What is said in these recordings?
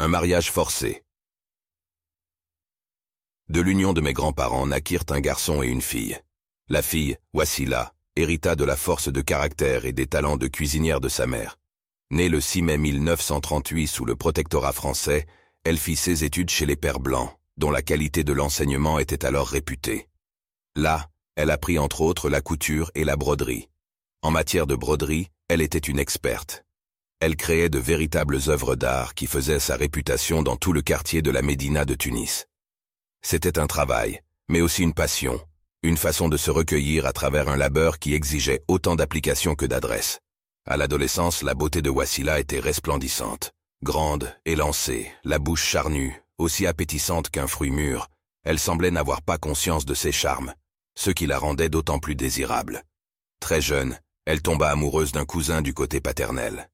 Un mariage forcé. De l'union de mes grands-parents naquirent un garçon et une fille. La fille, Wassila, hérita de la force de caractère et des talents de cuisinière de sa mère. Née le 6 mai 1938 sous le protectorat français, elle fit ses études chez les Pères Blancs, dont la qualité de l'enseignement était alors réputée. Là, elle apprit entre autres la couture et la broderie. En matière de broderie, elle était une experte. Elle créait de véritables œuvres d'art qui faisaient sa réputation dans tout le quartier de la Médina de Tunis. C'était un travail, mais aussi une passion, une façon de se recueillir à travers un labeur qui exigeait autant d'application que d'adresse. À l'adolescence, la beauté de Wassila était resplendissante. Grande, élancée, la bouche charnue, aussi appétissante qu'un fruit mûr, elle semblait n'avoir pas conscience de ses charmes, ce qui la rendait d'autant plus désirable. Très jeune, elle tomba amoureuse d'un cousin du côté paternel.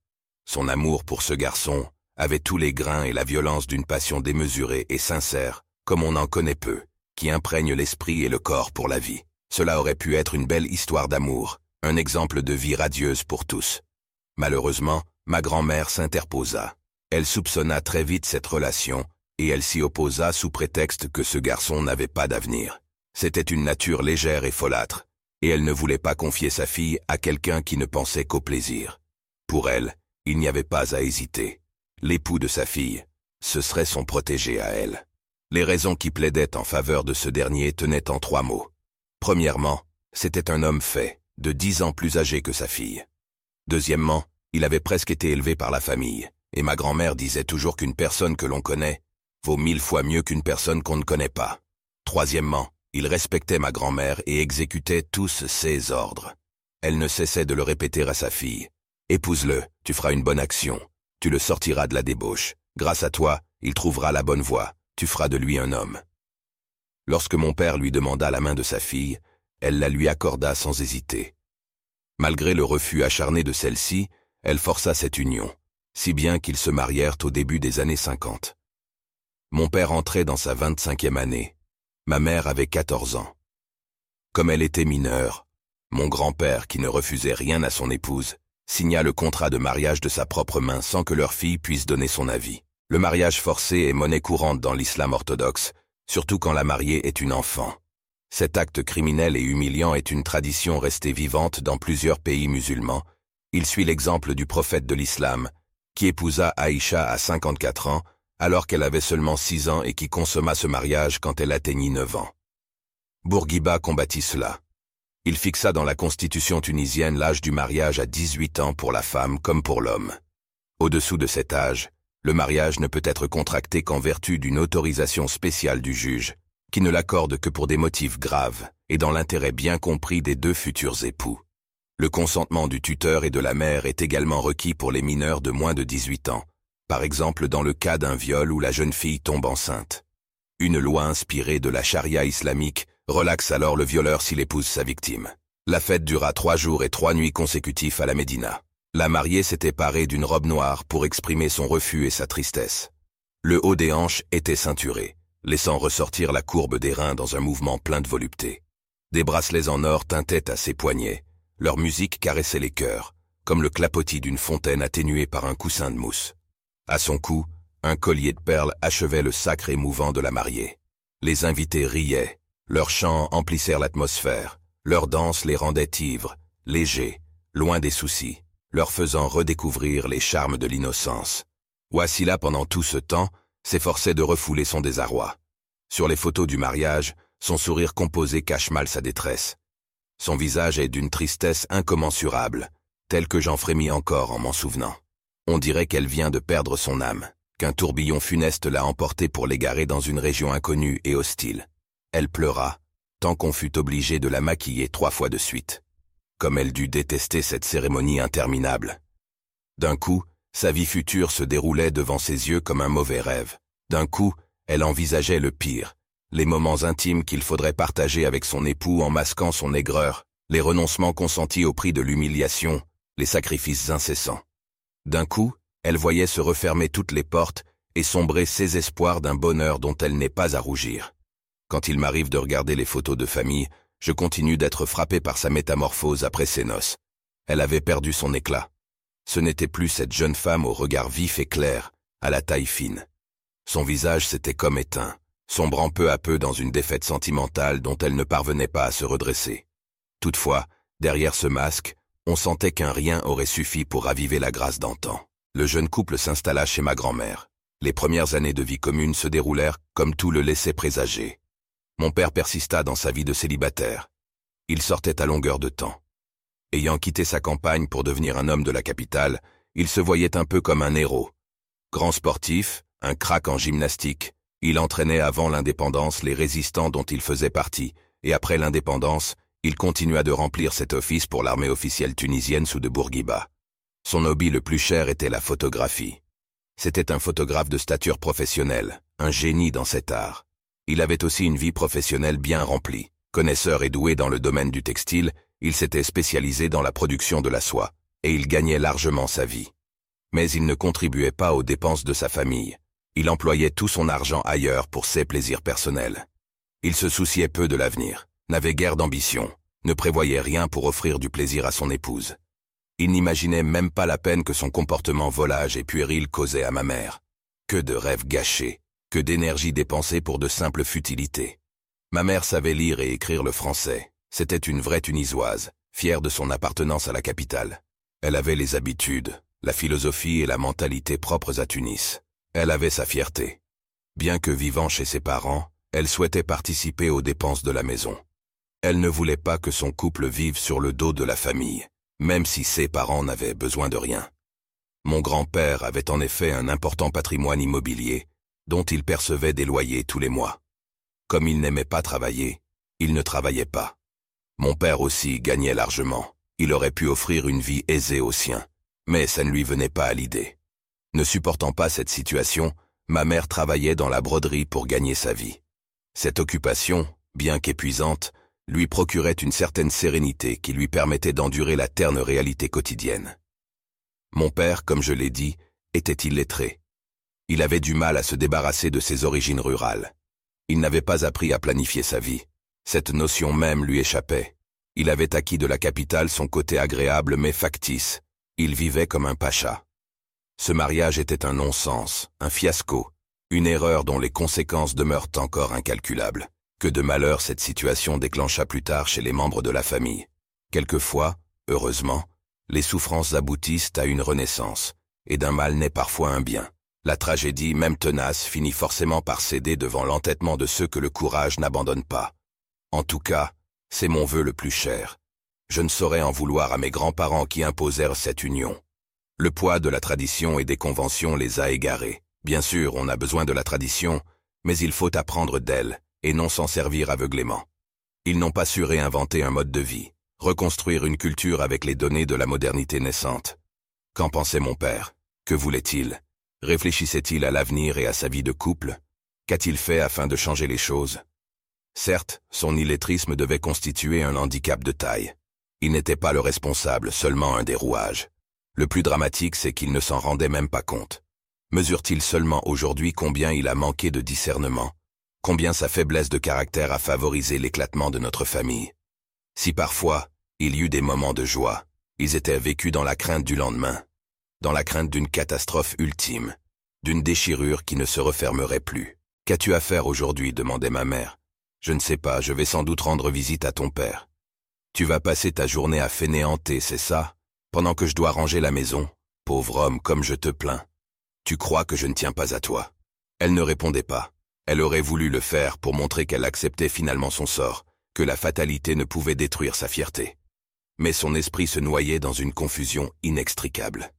Son amour pour ce garçon avait tous les grains et la violence d'une passion démesurée et sincère, comme on en connaît peu, qui imprègne l'esprit et le corps pour la vie. Cela aurait pu être une belle histoire d'amour, un exemple de vie radieuse pour tous. Malheureusement, ma grand-mère s'interposa. Elle soupçonna très vite cette relation, et elle s'y opposa sous prétexte que ce garçon n'avait pas d'avenir. C'était une nature légère et folâtre, et elle ne voulait pas confier sa fille à quelqu'un qui ne pensait qu'au plaisir. Pour elle, il n'y avait pas à hésiter. L'époux de sa fille, ce serait son protégé à elle. Les raisons qui plaidaient en faveur de ce dernier tenaient en trois mots. Premièrement, c'était un homme fait, de dix ans plus âgé que sa fille. Deuxièmement, il avait presque été élevé par la famille, et ma grand-mère disait toujours qu'une personne que l'on connaît vaut mille fois mieux qu'une personne qu'on ne connaît pas. Troisièmement, il respectait ma grand-mère et exécutait tous ses ordres. Elle ne cessait de le répéter à sa fille. Épouse-le, tu feras une bonne action. Tu le sortiras de la débauche. Grâce à toi, il trouvera la bonne voie. Tu feras de lui un homme. Lorsque mon père lui demanda la main de sa fille, elle la lui accorda sans hésiter. Malgré le refus acharné de celle-ci, elle força cette union, si bien qu'ils se marièrent au début des années 50. Mon père entrait dans sa vingt-cinquième année. Ma mère avait quatorze ans. Comme elle était mineure, mon grand-père, qui ne refusait rien à son épouse, signa le contrat de mariage de sa propre main sans que leur fille puisse donner son avis. Le mariage forcé est monnaie courante dans l'islam orthodoxe, surtout quand la mariée est une enfant. Cet acte criminel et humiliant est une tradition restée vivante dans plusieurs pays musulmans. Il suit l'exemple du prophète de l'islam, qui épousa Aïcha à 54 ans alors qu'elle avait seulement six ans et qui consomma ce mariage quand elle atteignit neuf ans. Bourguiba combattit cela. Il fixa dans la constitution tunisienne l'âge du mariage à 18 ans pour la femme comme pour l'homme. Au-dessous de cet âge, le mariage ne peut être contracté qu'en vertu d'une autorisation spéciale du juge, qui ne l'accorde que pour des motifs graves et dans l'intérêt bien compris des deux futurs époux. Le consentement du tuteur et de la mère est également requis pour les mineurs de moins de 18 ans, par exemple dans le cas d'un viol où la jeune fille tombe enceinte. Une loi inspirée de la charia islamique relaxe alors le violeur s'il épouse sa victime. La fête dura trois jours et trois nuits consécutifs à la Médina. La mariée s'était parée d'une robe noire pour exprimer son refus et sa tristesse. Le haut des hanches était ceinturé, laissant ressortir la courbe des reins dans un mouvement plein de volupté. Des bracelets en or tintaient à ses poignets, leur musique caressait les cœurs, comme le clapotis d'une fontaine atténuée par un coussin de mousse. À son cou, un collier de perles achevait le sacre émouvant de la mariée. Les invités riaient, leurs chants emplissèrent l'atmosphère, leurs danses les rendaient ivres, légers, loin des soucis, leur faisant redécouvrir les charmes de l'innocence. Wassila, pendant tout ce temps, s'efforçait de refouler son désarroi. Sur les photos du mariage, son sourire composé cache mal sa détresse. Son visage est d'une tristesse incommensurable, telle que j'en frémis encore en m'en souvenant. On dirait qu'elle vient de perdre son âme, qu'un tourbillon funeste l'a emportée pour l'égarer dans une région inconnue et hostile. Elle pleura, tant qu'on fut obligé de la maquiller trois fois de suite. Comme elle dut détester cette cérémonie interminable. D'un coup, sa vie future se déroulait devant ses yeux comme un mauvais rêve. D'un coup, elle envisageait le pire, les moments intimes qu'il faudrait partager avec son époux en masquant son aigreur, les renoncements consentis au prix de l'humiliation, les sacrifices incessants. D'un coup, elle voyait se refermer toutes les portes et sombrer ses espoirs d'un bonheur dont elle n'est pas à rougir. Quand il m'arrive de regarder les photos de famille, je continue d'être frappé par sa métamorphose après ses noces. Elle avait perdu son éclat. Ce n'était plus cette jeune femme au regard vif et clair, à la taille fine. Son visage s'était comme éteint, sombrant peu à peu dans une défaite sentimentale dont elle ne parvenait pas à se redresser. Toutefois, derrière ce masque, on sentait qu'un rien aurait suffi pour raviver la grâce d'antan. Le jeune couple s'installa chez ma grand-mère. Les premières années de vie commune se déroulèrent comme tout le laissait présager. Mon père persista dans sa vie de célibataire. Il sortait à longueur de temps. Ayant quitté sa campagne pour devenir un homme de la capitale, il se voyait un peu comme un héros. Grand sportif, un crack en gymnastique, il entraînait avant l'indépendance les résistants dont il faisait partie, et après l'indépendance, il continua de remplir cet office pour l'armée officielle tunisienne sous de Bourguiba. Son hobby le plus cher était la photographie. C'était un photographe de stature professionnelle, un génie dans cet art. Il avait aussi une vie professionnelle bien remplie. Connaisseur et doué dans le domaine du textile, il s'était spécialisé dans la production de la soie, et il gagnait largement sa vie. Mais il ne contribuait pas aux dépenses de sa famille. Il employait tout son argent ailleurs pour ses plaisirs personnels. Il se souciait peu de l'avenir n'avait guère d'ambition, ne prévoyait rien pour offrir du plaisir à son épouse. Il n'imaginait même pas la peine que son comportement volage et puéril causait à ma mère. Que de rêves gâchés, que d'énergie dépensée pour de simples futilités. Ma mère savait lire et écrire le français. C'était une vraie Tunisoise, fière de son appartenance à la capitale. Elle avait les habitudes, la philosophie et la mentalité propres à Tunis. Elle avait sa fierté. Bien que vivant chez ses parents, elle souhaitait participer aux dépenses de la maison. Elle ne voulait pas que son couple vive sur le dos de la famille, même si ses parents n'avaient besoin de rien. Mon grand-père avait en effet un important patrimoine immobilier, dont il percevait des loyers tous les mois. Comme il n'aimait pas travailler, il ne travaillait pas. Mon père aussi gagnait largement. Il aurait pu offrir une vie aisée aux siens, mais ça ne lui venait pas à l'idée. Ne supportant pas cette situation, ma mère travaillait dans la broderie pour gagner sa vie. Cette occupation, bien qu'épuisante, lui procurait une certaine sérénité qui lui permettait d'endurer la terne réalité quotidienne. Mon père, comme je l'ai dit, était illettré. Il avait du mal à se débarrasser de ses origines rurales. Il n'avait pas appris à planifier sa vie. Cette notion même lui échappait. Il avait acquis de la capitale son côté agréable mais factice. Il vivait comme un pacha. Ce mariage était un non-sens, un fiasco, une erreur dont les conséquences demeurent encore incalculables. Que de malheur cette situation déclencha plus tard chez les membres de la famille. Quelquefois, heureusement, les souffrances aboutissent à une renaissance, et d'un mal naît parfois un bien. La tragédie, même tenace, finit forcément par céder devant l'entêtement de ceux que le courage n'abandonne pas. En tout cas, c'est mon vœu le plus cher. Je ne saurais en vouloir à mes grands-parents qui imposèrent cette union. Le poids de la tradition et des conventions les a égarés. Bien sûr, on a besoin de la tradition, mais il faut apprendre d'elle, et non s'en servir aveuglément. Ils n'ont pas su réinventer un mode de vie, reconstruire une culture avec les données de la modernité naissante. Qu'en pensait mon père? Que voulait-il? Réfléchissait-il à l'avenir et à sa vie de couple? Qu'a-t-il fait afin de changer les choses? Certes, son illettrisme devait constituer un handicap de taille. Il n'était pas le responsable, seulement un des rouages. Le plus dramatique, c'est qu'il ne s'en rendait même pas compte. Mesure-t-il seulement aujourd'hui combien il a manqué de discernement? Combien sa faiblesse de caractère a favorisé l'éclatement de notre famille? Si parfois, il y eut des moments de joie, ils étaient vécus dans la crainte du lendemain, dans la crainte d'une catastrophe ultime, d'une déchirure qui ne se refermerait plus. Qu'as-tu à faire aujourd'hui? demandait ma mère. Je ne sais pas, je vais sans doute rendre visite à ton père. Tu vas passer ta journée à fainéanter, c'est ça? Pendant que je dois ranger la maison Pauvre homme, comme je te plains. Tu crois que je ne tiens pas à toi? Elle ne répondait pas. Elle aurait voulu le faire pour montrer qu'elle acceptait finalement son sort, que la fatalité ne pouvait détruire sa fierté. Mais son esprit se noyait dans une confusion inextricable.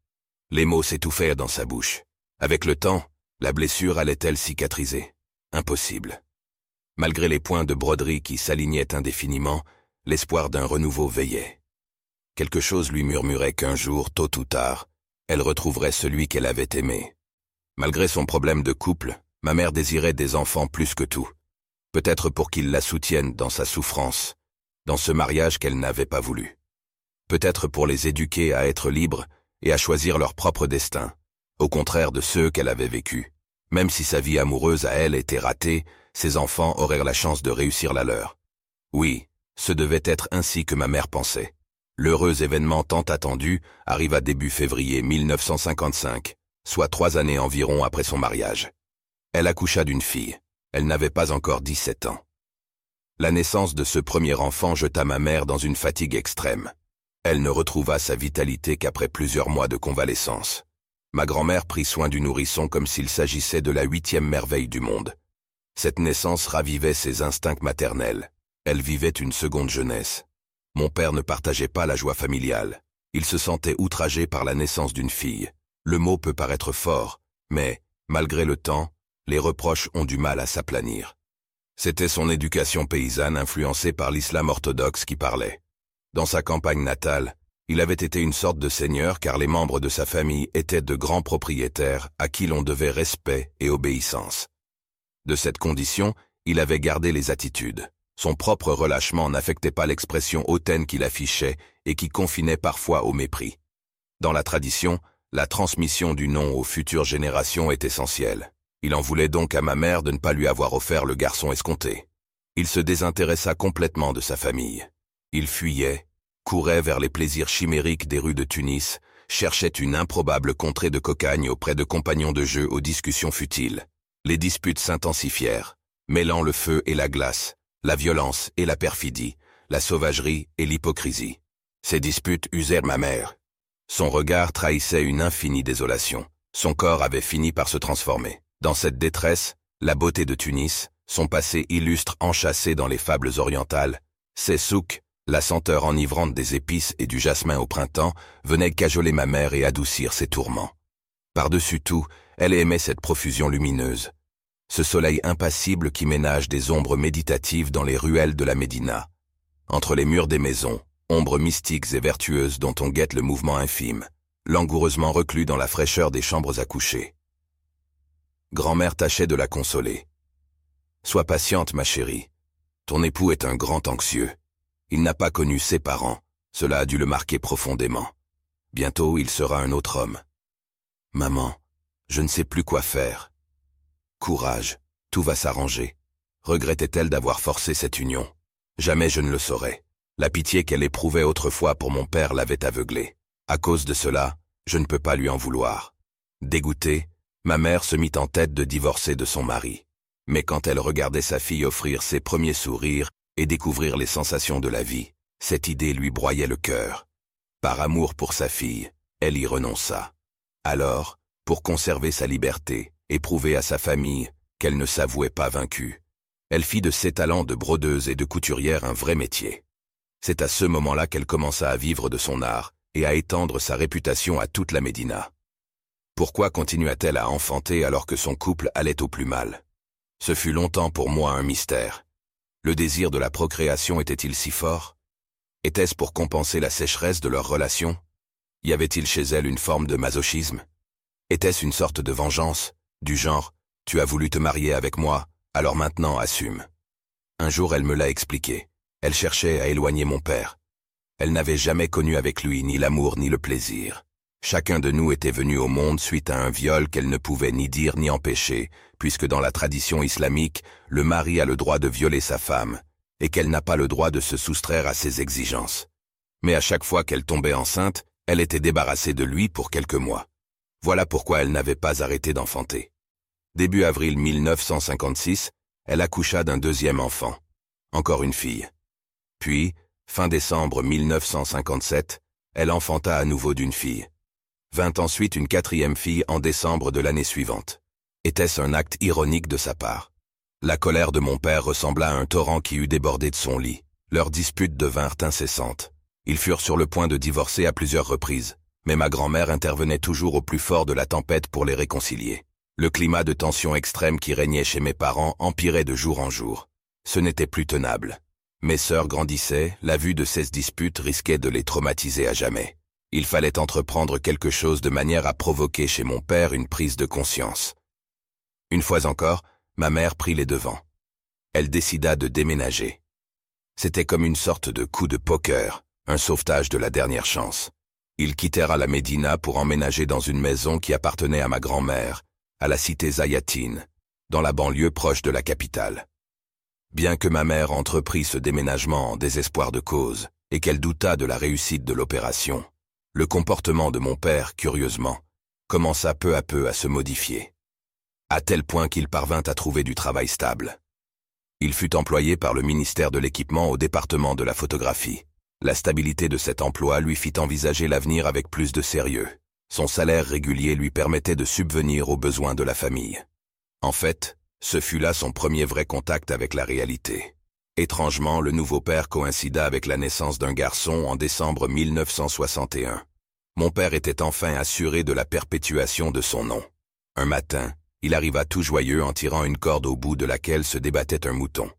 Les mots s'étouffèrent dans sa bouche. Avec le temps, la blessure allait-elle cicatriser? Impossible. Malgré les points de broderie qui s'alignaient indéfiniment, l'espoir d'un renouveau veillait. Quelque chose lui murmurait qu'un jour, tôt ou tard, elle retrouverait celui qu'elle avait aimé. Malgré son problème de couple, Ma mère désirait des enfants plus que tout. Peut-être pour qu'ils la soutiennent dans sa souffrance, dans ce mariage qu'elle n'avait pas voulu. Peut-être pour les éduquer à être libres et à choisir leur propre destin, au contraire de ceux qu'elle avait vécus. Même si sa vie amoureuse à elle était ratée, ses enfants auraient la chance de réussir la leur. Oui, ce devait être ainsi que ma mère pensait. L'heureux événement tant attendu arriva début février 1955, soit trois années environ après son mariage. Elle accoucha d'une fille. Elle n'avait pas encore 17 ans. La naissance de ce premier enfant jeta ma mère dans une fatigue extrême. Elle ne retrouva sa vitalité qu'après plusieurs mois de convalescence. Ma grand-mère prit soin du nourrisson comme s'il s'agissait de la huitième merveille du monde. Cette naissance ravivait ses instincts maternels. Elle vivait une seconde jeunesse. Mon père ne partageait pas la joie familiale. Il se sentait outragé par la naissance d'une fille. Le mot peut paraître fort, mais, malgré le temps, les reproches ont du mal à s'aplanir. C'était son éducation paysanne influencée par l'islam orthodoxe qui parlait. Dans sa campagne natale, il avait été une sorte de seigneur car les membres de sa famille étaient de grands propriétaires à qui l'on devait respect et obéissance. De cette condition, il avait gardé les attitudes. Son propre relâchement n'affectait pas l'expression hautaine qu'il affichait et qui confinait parfois au mépris. Dans la tradition, la transmission du nom aux futures générations est essentielle. Il en voulait donc à ma mère de ne pas lui avoir offert le garçon escompté. Il se désintéressa complètement de sa famille. Il fuyait, courait vers les plaisirs chimériques des rues de Tunis, cherchait une improbable contrée de cocagne auprès de compagnons de jeu aux discussions futiles. Les disputes s'intensifièrent, mêlant le feu et la glace, la violence et la perfidie, la sauvagerie et l'hypocrisie. Ces disputes usèrent ma mère. Son regard trahissait une infinie désolation. Son corps avait fini par se transformer. Dans cette détresse, la beauté de Tunis, son passé illustre enchâssé dans les fables orientales, ses souks, la senteur enivrante des épices et du jasmin au printemps, venaient cajoler ma mère et adoucir ses tourments. Par-dessus tout, elle aimait cette profusion lumineuse, ce soleil impassible qui ménage des ombres méditatives dans les ruelles de la Médina. Entre les murs des maisons, ombres mystiques et vertueuses dont on guette le mouvement infime, langoureusement reclus dans la fraîcheur des chambres à coucher. Grand-mère tâchait de la consoler. Sois patiente, ma chérie. Ton époux est un grand anxieux. Il n'a pas connu ses parents. Cela a dû le marquer profondément. Bientôt, il sera un autre homme. Maman, je ne sais plus quoi faire. Courage, tout va s'arranger. Regrettait-elle d'avoir forcé cette union? Jamais je ne le saurais. La pitié qu'elle éprouvait autrefois pour mon père l'avait aveuglée. À cause de cela, je ne peux pas lui en vouloir. Dégoûtée, ma mère se mit en tête de divorcer de son mari. Mais quand elle regardait sa fille offrir ses premiers sourires et découvrir les sensations de la vie, cette idée lui broyait le cœur. Par amour pour sa fille, elle y renonça. Alors, pour conserver sa liberté, et prouver à sa famille qu'elle ne s'avouait pas vaincue. Elle fit de ses talents de brodeuse et de couturière un vrai métier. C'est à ce moment-là qu'elle commença à vivre de son art et à étendre sa réputation à toute la Médina. Pourquoi continua-t-elle à enfanter alors que son couple allait au plus mal? Ce fut longtemps pour moi un mystère. Le désir de la procréation était-il si fort? Était-ce pour compenser la sécheresse de leur relation? Y avait-il chez elle une forme de masochisme? Était-ce une sorte de vengeance du genre, tu as voulu te marier avec moi, alors maintenant assume. Un jour elle me l'a expliqué. Elle cherchait à éloigner mon père. Elle n'avait jamais connu avec lui ni l'amour ni le plaisir. Chacun de nous était venu au monde suite à un viol qu'elle ne pouvait ni dire ni empêcher, puisque dans la tradition islamique, le mari a le droit de violer sa femme, et qu'elle n'a pas le droit de se soustraire à ses exigences. Mais à chaque fois qu'elle tombait enceinte, elle était débarrassée de lui pour quelques mois. Voilà pourquoi elle n'avait pas arrêté d'enfanter. Début avril 1956, elle accoucha d'un deuxième enfant, encore une fille. Puis, fin décembre 1957, elle enfanta à nouveau d'une fille. Vint ensuite une quatrième fille en décembre de l'année suivante. Était-ce un acte ironique de sa part? La colère de mon père ressembla à un torrent qui eût débordé de son lit. Leurs disputes devinrent incessantes. Ils furent sur le point de divorcer à plusieurs reprises, mais ma grand-mère intervenait toujours au plus fort de la tempête pour les réconcilier. Le climat de tension extrême qui régnait chez mes parents empirait de jour en jour. Ce n'était plus tenable. Mes sœurs grandissaient, la vue de ces disputes risquait de les traumatiser à jamais. Il fallait entreprendre quelque chose de manière à provoquer chez mon père une prise de conscience. Une fois encore, ma mère prit les devants. Elle décida de déménager. C'était comme une sorte de coup de poker, un sauvetage de la dernière chance. Ils quittèrent la Médina pour emménager dans une maison qui appartenait à ma grand-mère, à la cité Zayatine, dans la banlieue proche de la capitale. Bien que ma mère entreprit ce déménagement en désespoir de cause et qu'elle doutât de la réussite de l'opération, le comportement de mon père, curieusement, commença peu à peu à se modifier. à tel point qu'il parvint à trouver du travail stable. Il fut employé par le ministère de l'Équipement au département de la photographie. La stabilité de cet emploi lui fit envisager l'avenir avec plus de sérieux. Son salaire régulier lui permettait de subvenir aux besoins de la famille. En fait, ce fut là son premier vrai contact avec la réalité. Étrangement, le nouveau père coïncida avec la naissance d'un garçon en décembre 1961. Mon père était enfin assuré de la perpétuation de son nom. Un matin, il arriva tout joyeux en tirant une corde au bout de laquelle se débattait un mouton.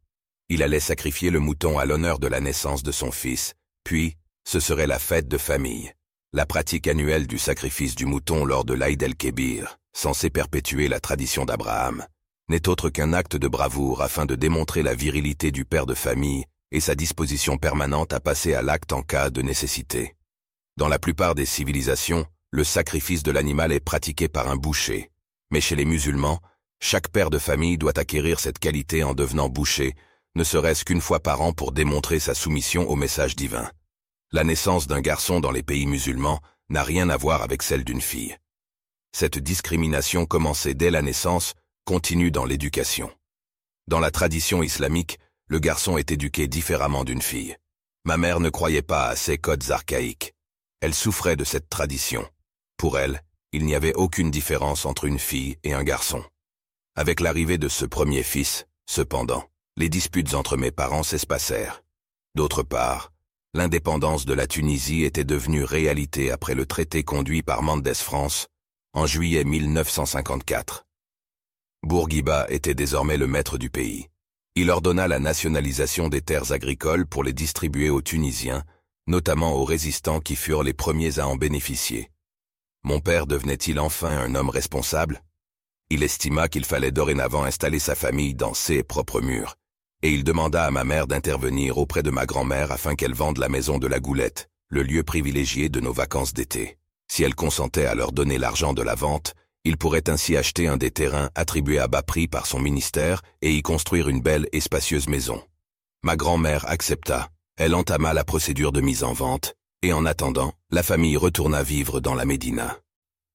Il allait sacrifier le mouton à l'honneur de la naissance de son fils, puis, ce serait la fête de famille. La pratique annuelle du sacrifice du mouton lors de l'Aïd el-Kébir, censé perpétuer la tradition d'Abraham, n'est autre qu'un acte de bravoure afin de démontrer la virilité du père de famille et sa disposition permanente à passer à l'acte en cas de nécessité. Dans la plupart des civilisations, le sacrifice de l'animal est pratiqué par un boucher, mais chez les musulmans, chaque père de famille doit acquérir cette qualité en devenant boucher, ne serait-ce qu'une fois par an pour démontrer sa soumission au message divin. La naissance d'un garçon dans les pays musulmans n'a rien à voir avec celle d'une fille. Cette discrimination commencée dès la naissance continue dans l'éducation. Dans la tradition islamique, le garçon est éduqué différemment d'une fille. Ma mère ne croyait pas à ces codes archaïques. Elle souffrait de cette tradition. Pour elle, il n'y avait aucune différence entre une fille et un garçon. Avec l'arrivée de ce premier fils, cependant, les disputes entre mes parents s'espacèrent. D'autre part, l'indépendance de la Tunisie était devenue réalité après le traité conduit par Mendes France en juillet 1954. Bourguiba était désormais le maître du pays. Il ordonna la nationalisation des terres agricoles pour les distribuer aux Tunisiens, notamment aux résistants qui furent les premiers à en bénéficier. Mon père devenait-il enfin un homme responsable? Il estima qu'il fallait dorénavant installer sa famille dans ses propres murs, et il demanda à ma mère d'intervenir auprès de ma grand-mère afin qu'elle vende la maison de la Goulette, le lieu privilégié de nos vacances d'été. Si elle consentait à leur donner l'argent de la vente, il pourrait ainsi acheter un des terrains attribués à bas prix par son ministère et y construire une belle et spacieuse maison. Ma grand-mère accepta. Elle entama la procédure de mise en vente, et en attendant, la famille retourna vivre dans la Médina.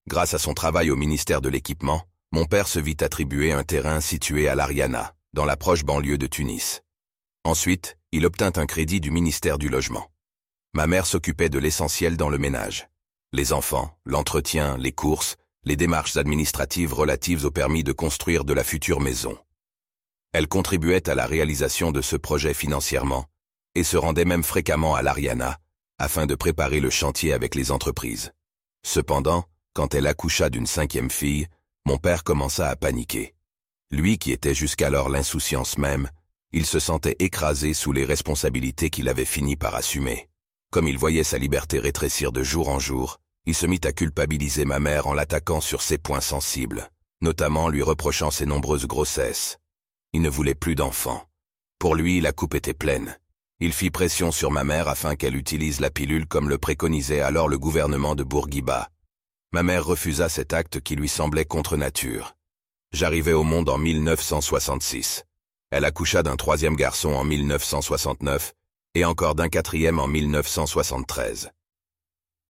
Grâce à son travail au ministère de l'Équipement, mon père se vit attribuer un terrain situé à l'Ariana, dans la proche banlieue de Tunis. Ensuite, il obtint un crédit du ministère du Logement. Ma mère s'occupait de l'essentiel dans le ménage. Les enfants, l'entretien, les courses, les démarches administratives relatives au permis de construire de la future maison. Elle contribuait à la réalisation de ce projet financièrement et se rendait même fréquemment à l'Ariana, afin de préparer le chantier avec les entreprises. Cependant, quand elle accoucha d'une cinquième fille, mon père commença à paniquer. Lui qui était jusqu'alors l'insouciance même, il se sentait écrasé sous les responsabilités qu'il avait fini par assumer. Comme il voyait sa liberté rétrécir de jour en jour, il se mit à culpabiliser ma mère en l'attaquant sur ses points sensibles, notamment lui reprochant ses nombreuses grossesses. Il ne voulait plus d'enfants. Pour lui, la coupe était pleine. Il fit pression sur ma mère afin qu'elle utilise la pilule comme le préconisait alors le gouvernement de Bourguiba. Ma mère refusa cet acte qui lui semblait contre nature. J'arrivai au monde en 1966. Elle accoucha d'un troisième garçon en 1969 et encore d'un quatrième en 1973.